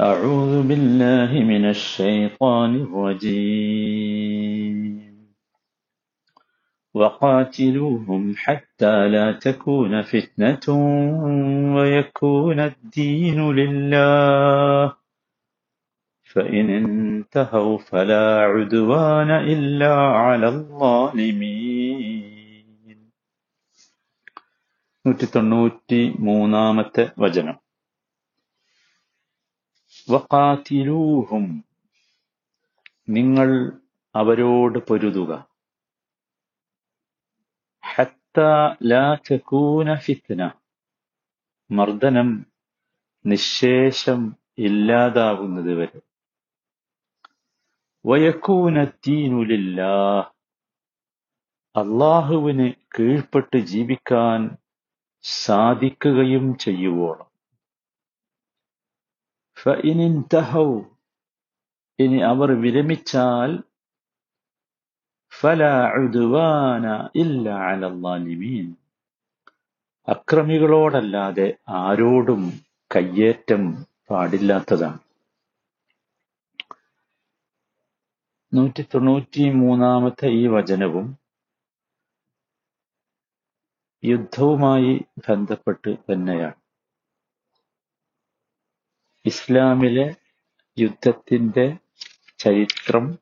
أعوذ بالله من الشيطان الرجيم وقاتلوهم حتى لا تكون فتنة ويكون الدين لله فإن انتهوا فلا عدوان إلا على الظالمين നൂറ്റി തൊണ്ണൂറ്റി മൂന്നാമത്തെ വചനം വഖാതിലൂഹും. നിങ്ങൾ അവരോട് പൊരുതുക. ഹത്ത ലാ തകൂന ഫിത്ന. മർദ്ദനം നിശേഷം ഇല്ലാതാവുന്നത് വരെ വയക്കൂന ദീനുലില്ലാഹ് അള്ളാഹുവിന് കീഴ്പ്പെട്ട് ജീവിക്കാൻ സാധിക്കുകയും ചെയ്യുവോളം. ഫഇനിൻതഹൗ ഇനി അവർ വിരമിച്ചാൽ ഫല ഉദ്വാന ഇല്ല അലല്ലാലിമീൻ അക്രമികളോടല്ലാതെ ആരോടും കയ്യേറ്റം പാടില്ലാത്തതാണ്. നൂറ്റി തൊണ്ണൂറ്റി മൂന്നാമത്തെ ഈ വചനവും യുദ്ധവുമായി ബന്ധപ്പെട്ട് തന്നെയാണ്. ഇസ്ലാമിലെ യുദ്ധത്തിന്റെ ചരിത്രം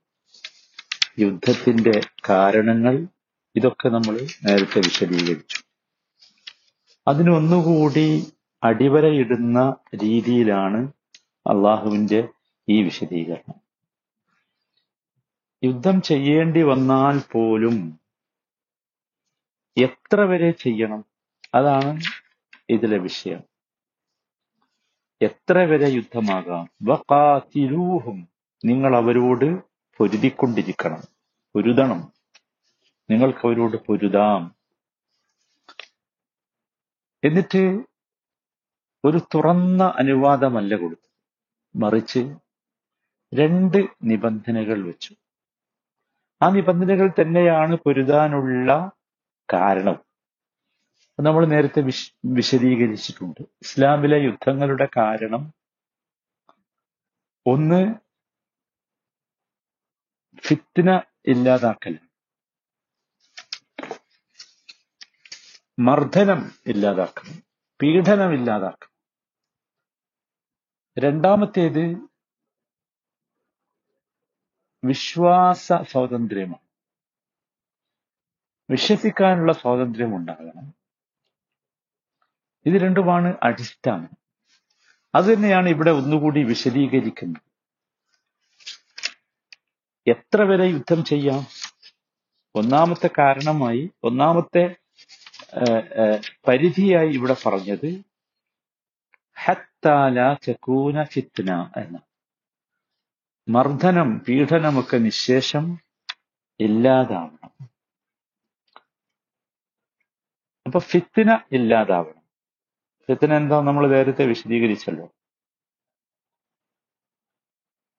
യുദ്ധത്തിന്റെ കാരണങ്ങൾ ഇതൊക്കെ നമ്മൾ നേരത്തെ വിശദീകരിച്ചു. അതിനൊന്നുകൂടി അടിവരയിടുന്ന രീതിയിലാണ് അള്ളാഹുവിന്റെ ഈ വിശദീകരണം. യുദ്ധം ചെയ്യേണ്ടി വന്നാൽ പോലും എത്ര വരെ ചെയ്യണം? അതാണ് ഇതിലെ വിഷയം. എത്ര വരെ യുദ്ധമാകാം? വഖാതിലൂഹും നിങ്ങൾ അവരോട് പൊരുതിക്കൊണ്ടിരിക്കണം. പൊരുതണം. നിങ്ങൾക്ക് അവരോട് പൊരുതാം. എന്നിട്ട് ഒരു തുറന്ന അനുവാദമല്ല കൊടുത്തു. മറിച്ച് രണ്ട് നിബന്ധനകൾ വെച്ചു. ആ നിബന്ധനകൾ തന്നെയാണ് പൊരുതാനുള്ള കാരണം. നമ്മൾ നേരത്തെ വിശ വിശദീകരിച്ചിട്ടുണ്ട്. ഇസ്ലാമിലെ യുദ്ധങ്ങളുടെ കാരണം. ഒന്ന് ഫിത്ന ഇല്ലാതാക്കൽ. മർദ്ദനം ഇല്ലാതാക്കണം. പീഡനം ഇല്ലാതാക്കണം. രണ്ടാമത്തേത് വിശ്വാസ സ്വാതന്ത്ര്യമാണ്. വിശ്വസിക്കാനുള്ള സ്വാതന്ത്ര്യം ഉണ്ടാകണം ഇത് രണ്ടുമാണ് അടിസ്ഥാനം. അത് തന്നെയാണ് ഇവിടെ ഒന്നുകൂടി വിശദീകരിക്കുന്നത്. എത്ര വരെ യുദ്ധം ചെയ്യാം? ഒന്നാമത്തെ കാരണമായി ഒന്നാമത്തെ പരിധിയായി ഇവിടെ പറഞ്ഞത് ഹത്താല ചക്കൂന ഫിത്ന എന്ന. മർദ്ദനം പീഡനമൊക്കെ നിശേഷം ഇല്ലാതാവണം. അപ്പൊ ഫിത്തിന ഇല്ലാതാവണം. ഫിത്തിന എന്താ നമ്മൾ നേരത്തെ വിശദീകരിച്ചല്ലോ.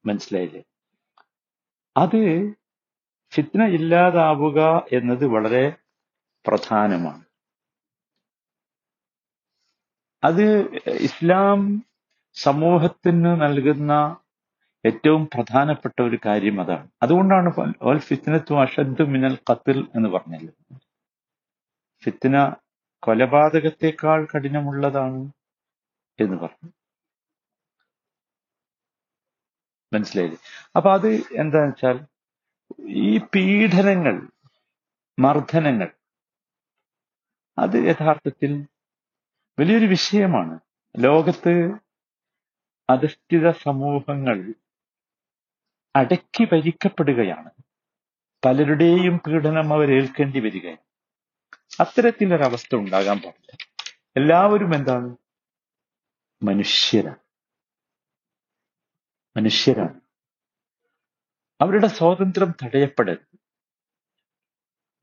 മനസ്സിലായില്ലേ? അത് ഫിത്ന ഇല്ലാതാവുക എന്നത് വളരെ പ്രധാനമാണ്. അത് ഇസ്ലാം സമൂഹത്തിന് നൽകുന്ന ഏറ്റവും പ്രധാനപ്പെട്ട ഒരു കാര്യം അതാണ്. അതുകൊണ്ടാണ് ഓൽ ഫിത്നത്തു അഷദ്ദു മിനൽ ഖത്ൽ എന്ന് പറഞ്ഞത്. ഫിത്ന കൊലപാതകത്തെക്കാൾ കഠിനമുള്ളതാണ് എന്ന് പറഞ്ഞു. മനസ്സിലായില്ലേ? അപ്പൊ അത് എന്താന്ന് വെച്ചാൽ ഈ പീഡനങ്ങൾ മർദ്ദനങ്ങൾ അത് യഥാർത്ഥത്തിൽ വലിയൊരു വിഷയമാണ്. ലോകത്ത് അധിഷ്ഠിത സമൂഹങ്ങൾ അടക്കി ഭരിക്കപ്പെടുകയാണ്. പലരുടെയും പീഡനം അവർ ഏൽക്കേണ്ടി വരികയാണ്. അത്തരത്തിലൊരവസ്ഥ ഉണ്ടാകാൻ പാടില്ല. എല്ലാവരും എന്താണ്? മനുഷ്യരാണ്. മനുഷ്യരാണ്. അവരുടെ സ്വാതന്ത്ര്യം തടയപ്പെടരുത്.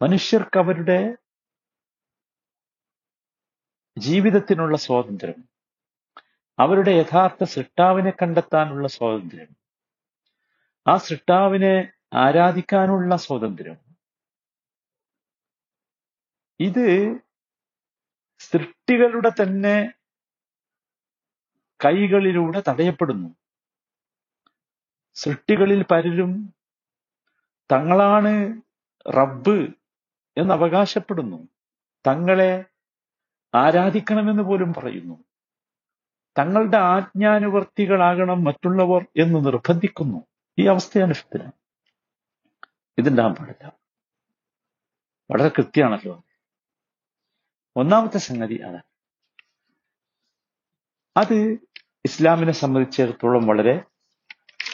മനുഷ്യർക്ക് അവരുടെ ജീവിതത്തിനുള്ള സ്വാതന്ത്ര്യം അവരുടെ യഥാർത്ഥ സൃഷ്ടാവിനെ കണ്ടെത്താനുള്ള സ്വാതന്ത്ര്യം ആ സൃഷ്ടാവിനെ ആരാധിക്കാനുള്ള സ്വാതന്ത്ര്യം ഇത് സൃഷ്ടികളുടെ തന്നെ കൈകളിലൂടെ തടയപ്പെടുന്നു. സൃഷ്ടികളിൽ പലരും തങ്ങളാണ് റബ്ബ് എന്ന് അവകാശപ്പെടുന്നു. തങ്ങളെ ആരാധിക്കണമെന്ന് പോലും പറയുന്നു. തങ്ങളുടെ ആജ്ഞാനുവർത്തികളാകണം മറ്റുള്ളവർ എന്ന് നിർബന്ധിക്കുന്നു. ഈ അവസ്ഥയാണ് ഫിത്തിന ഇതുണ്ടാകാൻ പാടില്ല വളരെ കൃത്യമാണല്ലോ. ഒന്നാമത്തെ സംഗതി അതാണ് അത് ഇസ്ലാമിനെ സംബന്ധിച്ചിടത്തോളം വളരെ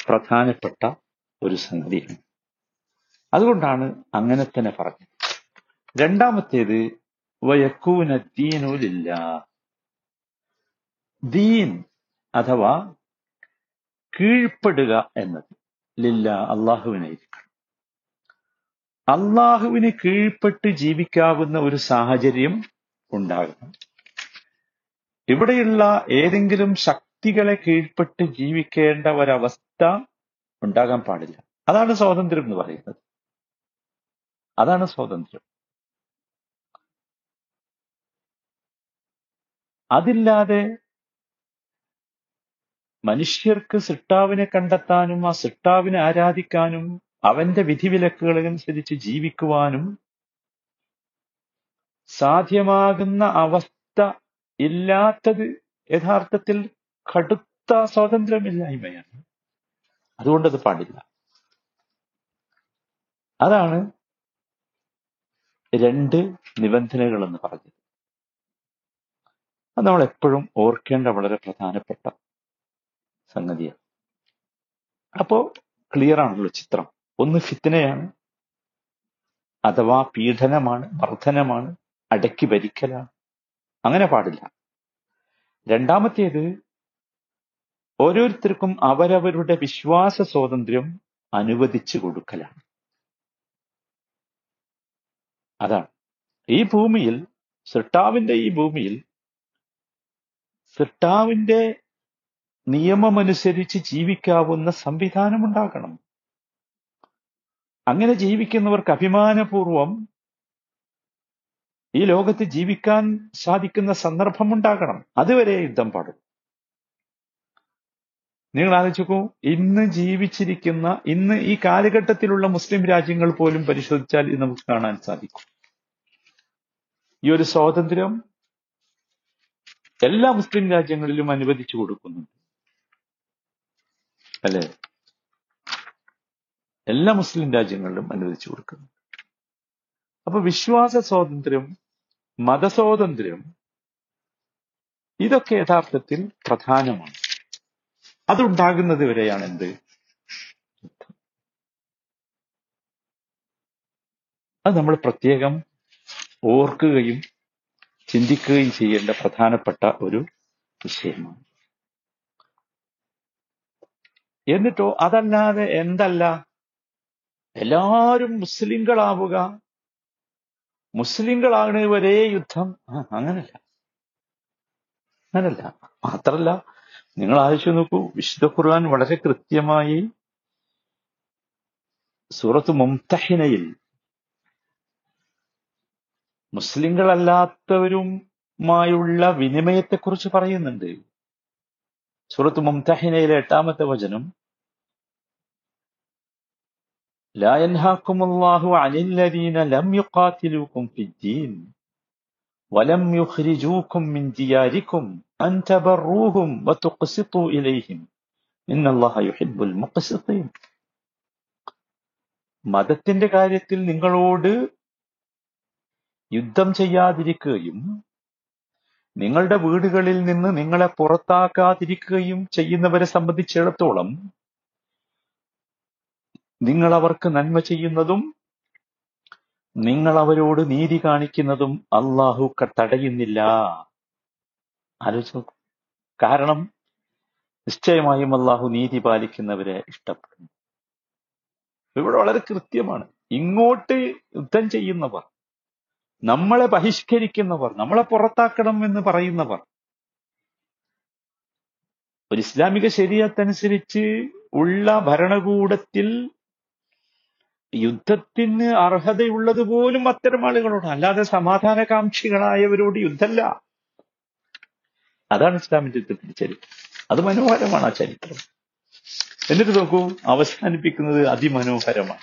പ്രധാനപ്പെട്ട ഒരു സംഗതിയാണ്. അതുകൊണ്ടാണ് അങ്ങനെ തന്നെ പറഞ്ഞത്. രണ്ടാമത്തേത് വയക്കൂന ദീനൂലില്ല ദീൻ അഥവാ കീഴ്പ്പെടുക എന്നത് ലില്ല അള്ളാഹുവിനായിരിക്കണം. അള്ളാഹുവിന് കീഴ്പ്പെട്ട് ജീവിക്കാവുന്ന ഒരു സാഹചര്യം ഉണ്ടാകണം ഇവിടെയുള്ള ഏതെങ്കിലും ശക്തികളെ കീഴ്പ്പെട്ട് ജീവിക്കേണ്ട ഒരവസ്ഥ ഉണ്ടാകാൻ പാടില്ല. അതാണ് സ്വാതന്ത്ര്യം എന്ന് പറയുന്നത്. അതാണ് സ്വാതന്ത്ര്യം. അതില്ലാതെ മനുഷ്യർക്ക് സിട്ടാവിനെ കണ്ടെത്താനും ആ സിട്ടാവിനെ ആരാധിക്കാനും അവന്റെ വിധിവിലക്കുകളനുസരിച്ച് ജീവിക്കുവാനും സാധ്യമാകുന്ന അവസ്ഥ ഇല്ലാത്തത് യഥാർത്ഥത്തിൽ കടുത്ത സ്വാതന്ത്ര്യമില്ലായ്മയാണ്. അതുകൊണ്ടത് പാടില്ല. അതാണ് രണ്ട് നിബന്ധനകൾ എന്ന് പറഞ്ഞത്. അത് നമ്മൾ എപ്പോഴും ഓർക്കേണ്ട വളരെ പ്രധാനപ്പെട്ട സംഗതിയാണ്. അപ്പോ ക്ലിയർ ആണല്ലോ ചിത്രം. ഒന്ന് ഫിത്തനയാണ് അഥവാ പീഡനമാണ് മർദ്ദനമാണ് അടക്കി ഭരിക്കലാണ് അങ്ങനെ പാടില്ല. രണ്ടാമത്തേത് ഓരോരുത്തർക്കും അവരവരുടെ വിശ്വാസ സ്വാതന്ത്ര്യം അനുവദിച്ചു കൊടുക്കലാണ് അതാണ്. ഈ ഭൂമിയിൽ സൃഷ്ടാവിന്റെ ഈ ഭൂമിയിൽ സൃഷ്ടാവിന്റെ നിയമമനുസരിച്ച് ജീവിക്കാവുന്ന സംവിധാനം ഉണ്ടാകണം അങ്ങനെ ജീവിക്കുന്നവർക്ക് അഭിമാനപൂർവം ഈ ലോകത്ത് ജീവിക്കാൻ സാധിക്കുന്ന സന്ദർഭം ഉണ്ടാകണം അതുവരെ യുദ്ധം പാടും. നിങ്ങൾ ആലോചിക്കൂ ഇന്ന് ജീവിച്ചിരിക്കുന്ന ഇന്ന് ഈ കാലഘട്ടത്തിലുള്ള മുസ്ലിം രാജ്യങ്ങൾ പോലും പരിശോധിച്ചാൽ ഇത് നമുക്ക് കാണാൻ സാധിക്കും. ഈ ഒരു സ്വാതന്ത്ര്യം എല്ലാ മുസ്ലിം രാജ്യങ്ങളിലും അനുവദിച്ചു കൊടുക്കുന്നുണ്ട്. അല്ലെ? എല്ലാ മുസ്ലിം രാജ്യങ്ങളിലും അനുവദിച്ചു കൊടുക്കുന്നു അപ്പൊ വിശ്വാസ സ്വാതന്ത്ര്യം മതസ്വാതന്ത്ര്യം ഇതൊക്കെ യഥാർത്ഥത്തിൽ പ്രധാനമാണ്. അതുണ്ടാകുന്നത് വരെയാണ് എന്ത്? അത് നമ്മൾ പ്രത്യേകം ഓർക്കുകയും ചിന്തിക്കുകയും ചെയ്യേണ്ട പ്രധാനപ്പെട്ട ഒരു വിഷയമാണ്. എന്നിട്ടോ അതല്ലാതെ എന്തല്ല? എല്ലാവരും മുസ്ലിങ്ങളാവുക മുസ്ലിങ്ങളാണ് വരെ യുദ്ധം അങ്ങനല്ല. അങ്ങനല്ല. മാത്രല്ല നിങ്ങൾ ആലോചിച്ച് നോക്കൂ വിശുദ്ധ ഖുർആൻ വളരെ കൃത്യമായി സൂറത്ത് മുംതഹിനയിൽ മുസ്ലിങ്ങളല്ലാത്തവരുമായുള്ള വിനിമയത്തെക്കുറിച്ച് പറയുന്നുണ്ട്. സൂറത്ത് മുംതഹിനയിലെ എട്ടാമത്തെ വചനം لا ينهاكم الله عن الذين لم يقاتلوكم في الدين ولم يخرجوكم من دياركم أن تبروهم وتقسطوا إليهم إن الله يحب المقسطين മതത്തിന്റെ കാര്യത്തിൽ നിങ്ങളോട് യുദ്ധം ചെയ്യാതിരിക്കുകയും നിങ്ങളുടെ വീടുകളിൽ നിന്ന് നിങ്ങളെ പുറത്താക്കാതിരിക്കുകയും ചെയ്യുന്നവരെ സംബന്ധിച്ചിടത്തോളം നിങ്ങൾ അവർക്ക് നന്മ ചെയ്യുന്നതും നിങ്ങൾ അവരോട് നീതി കാണിക്കുന്നതും അള്ളാഹു തടയുന്നില്ല. ആലോചിച്ച് കാരണം നിശ്ചയമായും അള്ളാഹു നീതി പാലിക്കുന്നവരെ ഇഷ്ടപ്പെടുന്നു. ഇവിടെ വളരെ കൃത്യമാണ്. ഇങ്ങോട്ട് യുദ്ധം ചെയ്യുന്നവർ നമ്മളെ ബഹിഷ്കരിക്കുന്നവർ നമ്മളെ പുറത്താക്കണം എന്ന് പറയുന്നവർ ഒരു ഇസ്ലാമിക ശരീരത്തനുസരിച്ച് ഉള്ള ഭരണകൂടത്തിൽ യുദ്ധത്തിന് അർഹതയുള്ളത് പോലും അത്തരം ആളുകളോട് അല്ലാതെ സമാധാനകാംക്ഷികളായവരോട് യുദ്ധമല്ല. അതാണ് ഇസ്ലാമിന്റെ യുദ്ധത്തിന്റെ ചരിത്രം. അത് മനോഹരമാണ് ആ ചരിത്രം. എന്നിട്ട് നോക്കൂ അവസാനിപ്പിക്കുന്നത് അതിമനോഹരമാണ്.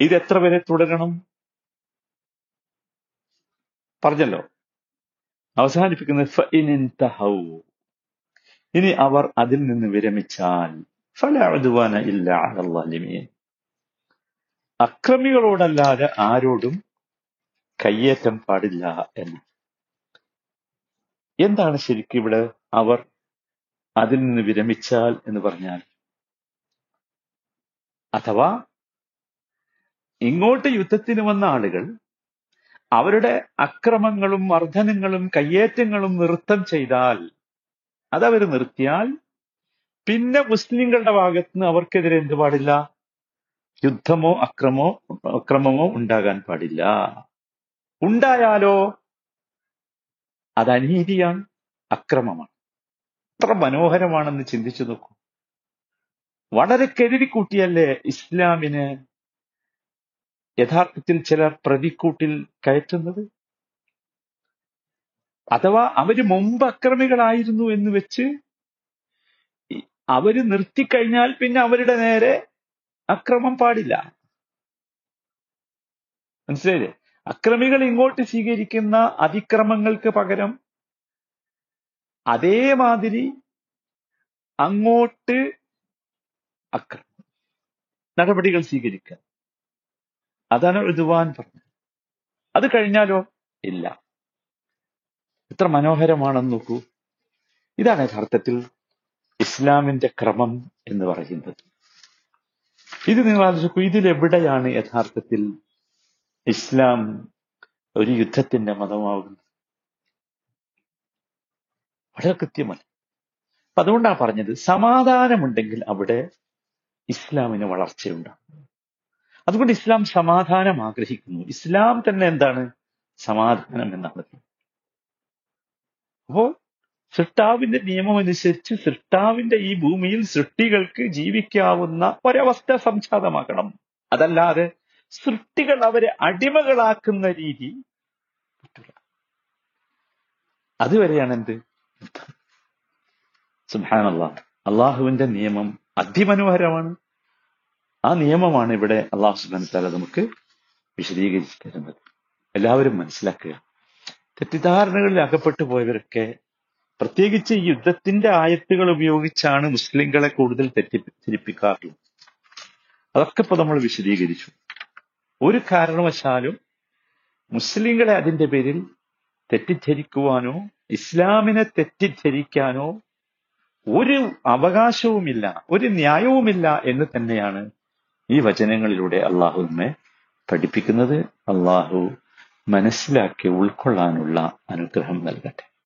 ഇത് എത്ര വരെ തുടരണം? പറഞ്ഞല്ലോ. അവസാനിപ്പിക്കുന്നത്. ഇനി അവർ അതിൽ നിന്ന് വിരമിച്ചാൽ ഫലാ ഇല്ല ഇല്ലാ അലൽ ളാലിമീൻ. അക്രമികളോടല്ലാതെ ആരോടും കയ്യേറ്റം പാടില്ല എന്ന്. എന്താണ് ശരിക്കും ഇവിടെ അവർ അതിൽ നിന്ന് വിരമിച്ചാൽ എന്ന് പറഞ്ഞാൽ? അഥവാ ഇങ്ങോട്ട് യുദ്ധത്തിന് വന്ന ആളുകൾ അവരുടെ അക്രമങ്ങളും മർദ്ദനങ്ങളും കയ്യേറ്റങ്ങളും നൃത്തം ചെയ്താൽ അതവർ നിർത്തിയാൽ പിന്നെ മുസ്ലിങ്ങളുടെ ഭാഗത്ത് നിന്ന് അവർക്കെതിരെ എന്ത് പാടില്ല? യുദ്ധമോ അക്രമോ അക്രമമോ ഉണ്ടാകാൻ പാടില്ല. ഉണ്ടായാലോ അത് അനീതിയാണ് അക്രമമാണ്. എത്ര മനോഹരമാണെന്ന് ചിന്തിച്ചു നോക്കൂ. വളരെ കരുതിക്കൂട്ടിയല്ലേ ഇസ്ലാമിന്? യഥാർത്ഥത്തിൽ ചിലർ പ്രതിക്കൂട്ടിൽ കയറ്റുന്നത്? അഥവാ അവർ മുമ്പ് അക്രമികളായിരുന്നു എന്ന് വെച്ച് അവർ നിർത്തിക്കഴിഞ്ഞാൽ പിന്നെ അവരുടെ നേരെ അക്രമം പാടില്ല. മനസ്സിലായില്ലേ? അക്രമികൾ ഇങ്ങോട്ട് സ്വീകരിക്കുന്ന അതിക്രമങ്ങൾക്ക് പകരം അതേമാതിരി അങ്ങോട്ട് അക്രമം നടപടികൾ സ്വീകരിക്കുക. അതാണ് എഴുതുവാൻ പറഞ്ഞത്. അത് കഴിഞ്ഞാലോ? ഇല്ല. എത്ര മനോഹരമാണെന്ന് നോക്കൂ. ഇതാണ് യഥാർത്ഥത്തിൽ ഇസ്ലാമിന്റെ ക്രമം എന്ന് പറയുന്നത്. ഇത് നിങ്ങൾ ആലോചിക്കൂ ഇതിലെവിടെയാണ് യഥാർത്ഥത്തിൽ ഇസ്ലാം ഒരു യുദ്ധത്തിന്റെ മതമാകുന്നത് വളരെ കൃത്യമല്ല. അപ്പൊ അതുകൊണ്ടാണ് പറഞ്ഞത് സമാധാനമുണ്ടെങ്കിൽ അവിടെ ഇസ്ലാമിന് വളർച്ചയുണ്ടാകും. അതുകൊണ്ട് ഇസ്ലാം സമാധാനം ആഗ്രഹിക്കുന്നു. ഇസ്ലാം തന്നെ എന്താണ്? സമാധാനം എന്നാണ്. അപ്പോ സൃഷ്ടാവിന്റെ നിയമം അനുസരിച്ച് സൃഷ്ടാവിന്റെ ഈ ഭൂമിയിൽ സൃഷ്ടികൾക്ക് ജീവിക്കാവുന്ന ഒരവസ്ഥ സംജാതമാക്കണം അതല്ലാതെ സൃഷ്ടികൾ അവരെ അടിമകളാക്കുന്ന രീതി. അതുവരെയാണ് എന്ത്? സുഹാനല്ലാ അള്ളാഹുവിന്റെ നിയമം അതിമനോഹരമാണ്. ആ നിയമമാണ് ഇവിടെ അള്ളാഹു സുബാൻ നമുക്ക് വിശദീകരിച്ചു തരുന്നത്. എല്ലാവരും മനസ്സിലാക്കുക. തെറ്റിദ്ധാരണകളിൽ അകപ്പെട്ടു പോയവരൊക്കെ പ്രത്യേകിച്ച് യുദ്ധത്തിന്റെ ആയത്തുകൾ ഉപയോഗിച്ചാണ് മുസ്ലിങ്ങളെ കൂടുതൽ തെറ്റിദ്ധരിപ്പിക്കാറുള്ളത്. അതൊക്കെ ഇപ്പൊ നമ്മൾ വിശദീകരിച്ചു. ഒരു കാരണവശാലും മുസ്ലിങ്ങളെ അതിന്റെ പേരിൽ തെറ്റിദ്ധരിക്കുവാനോ ഇസ്ലാമിനെ തെറ്റിദ്ധരിക്കാനോ ഒരു അവകാശവുമില്ല ഒരു ന്യായവുമില്ല എന്ന് തന്നെയാണ് ഈ വചനങ്ങളിലൂടെ അള്ളാഹു നമ്മെ പഠിപ്പിക്കുന്നത്. അള്ളാഹു മനസ്സിലാക്കി ഉൾക്കൊള്ളാനുള്ള അനുഗ്രഹം നൽകട്ടെ.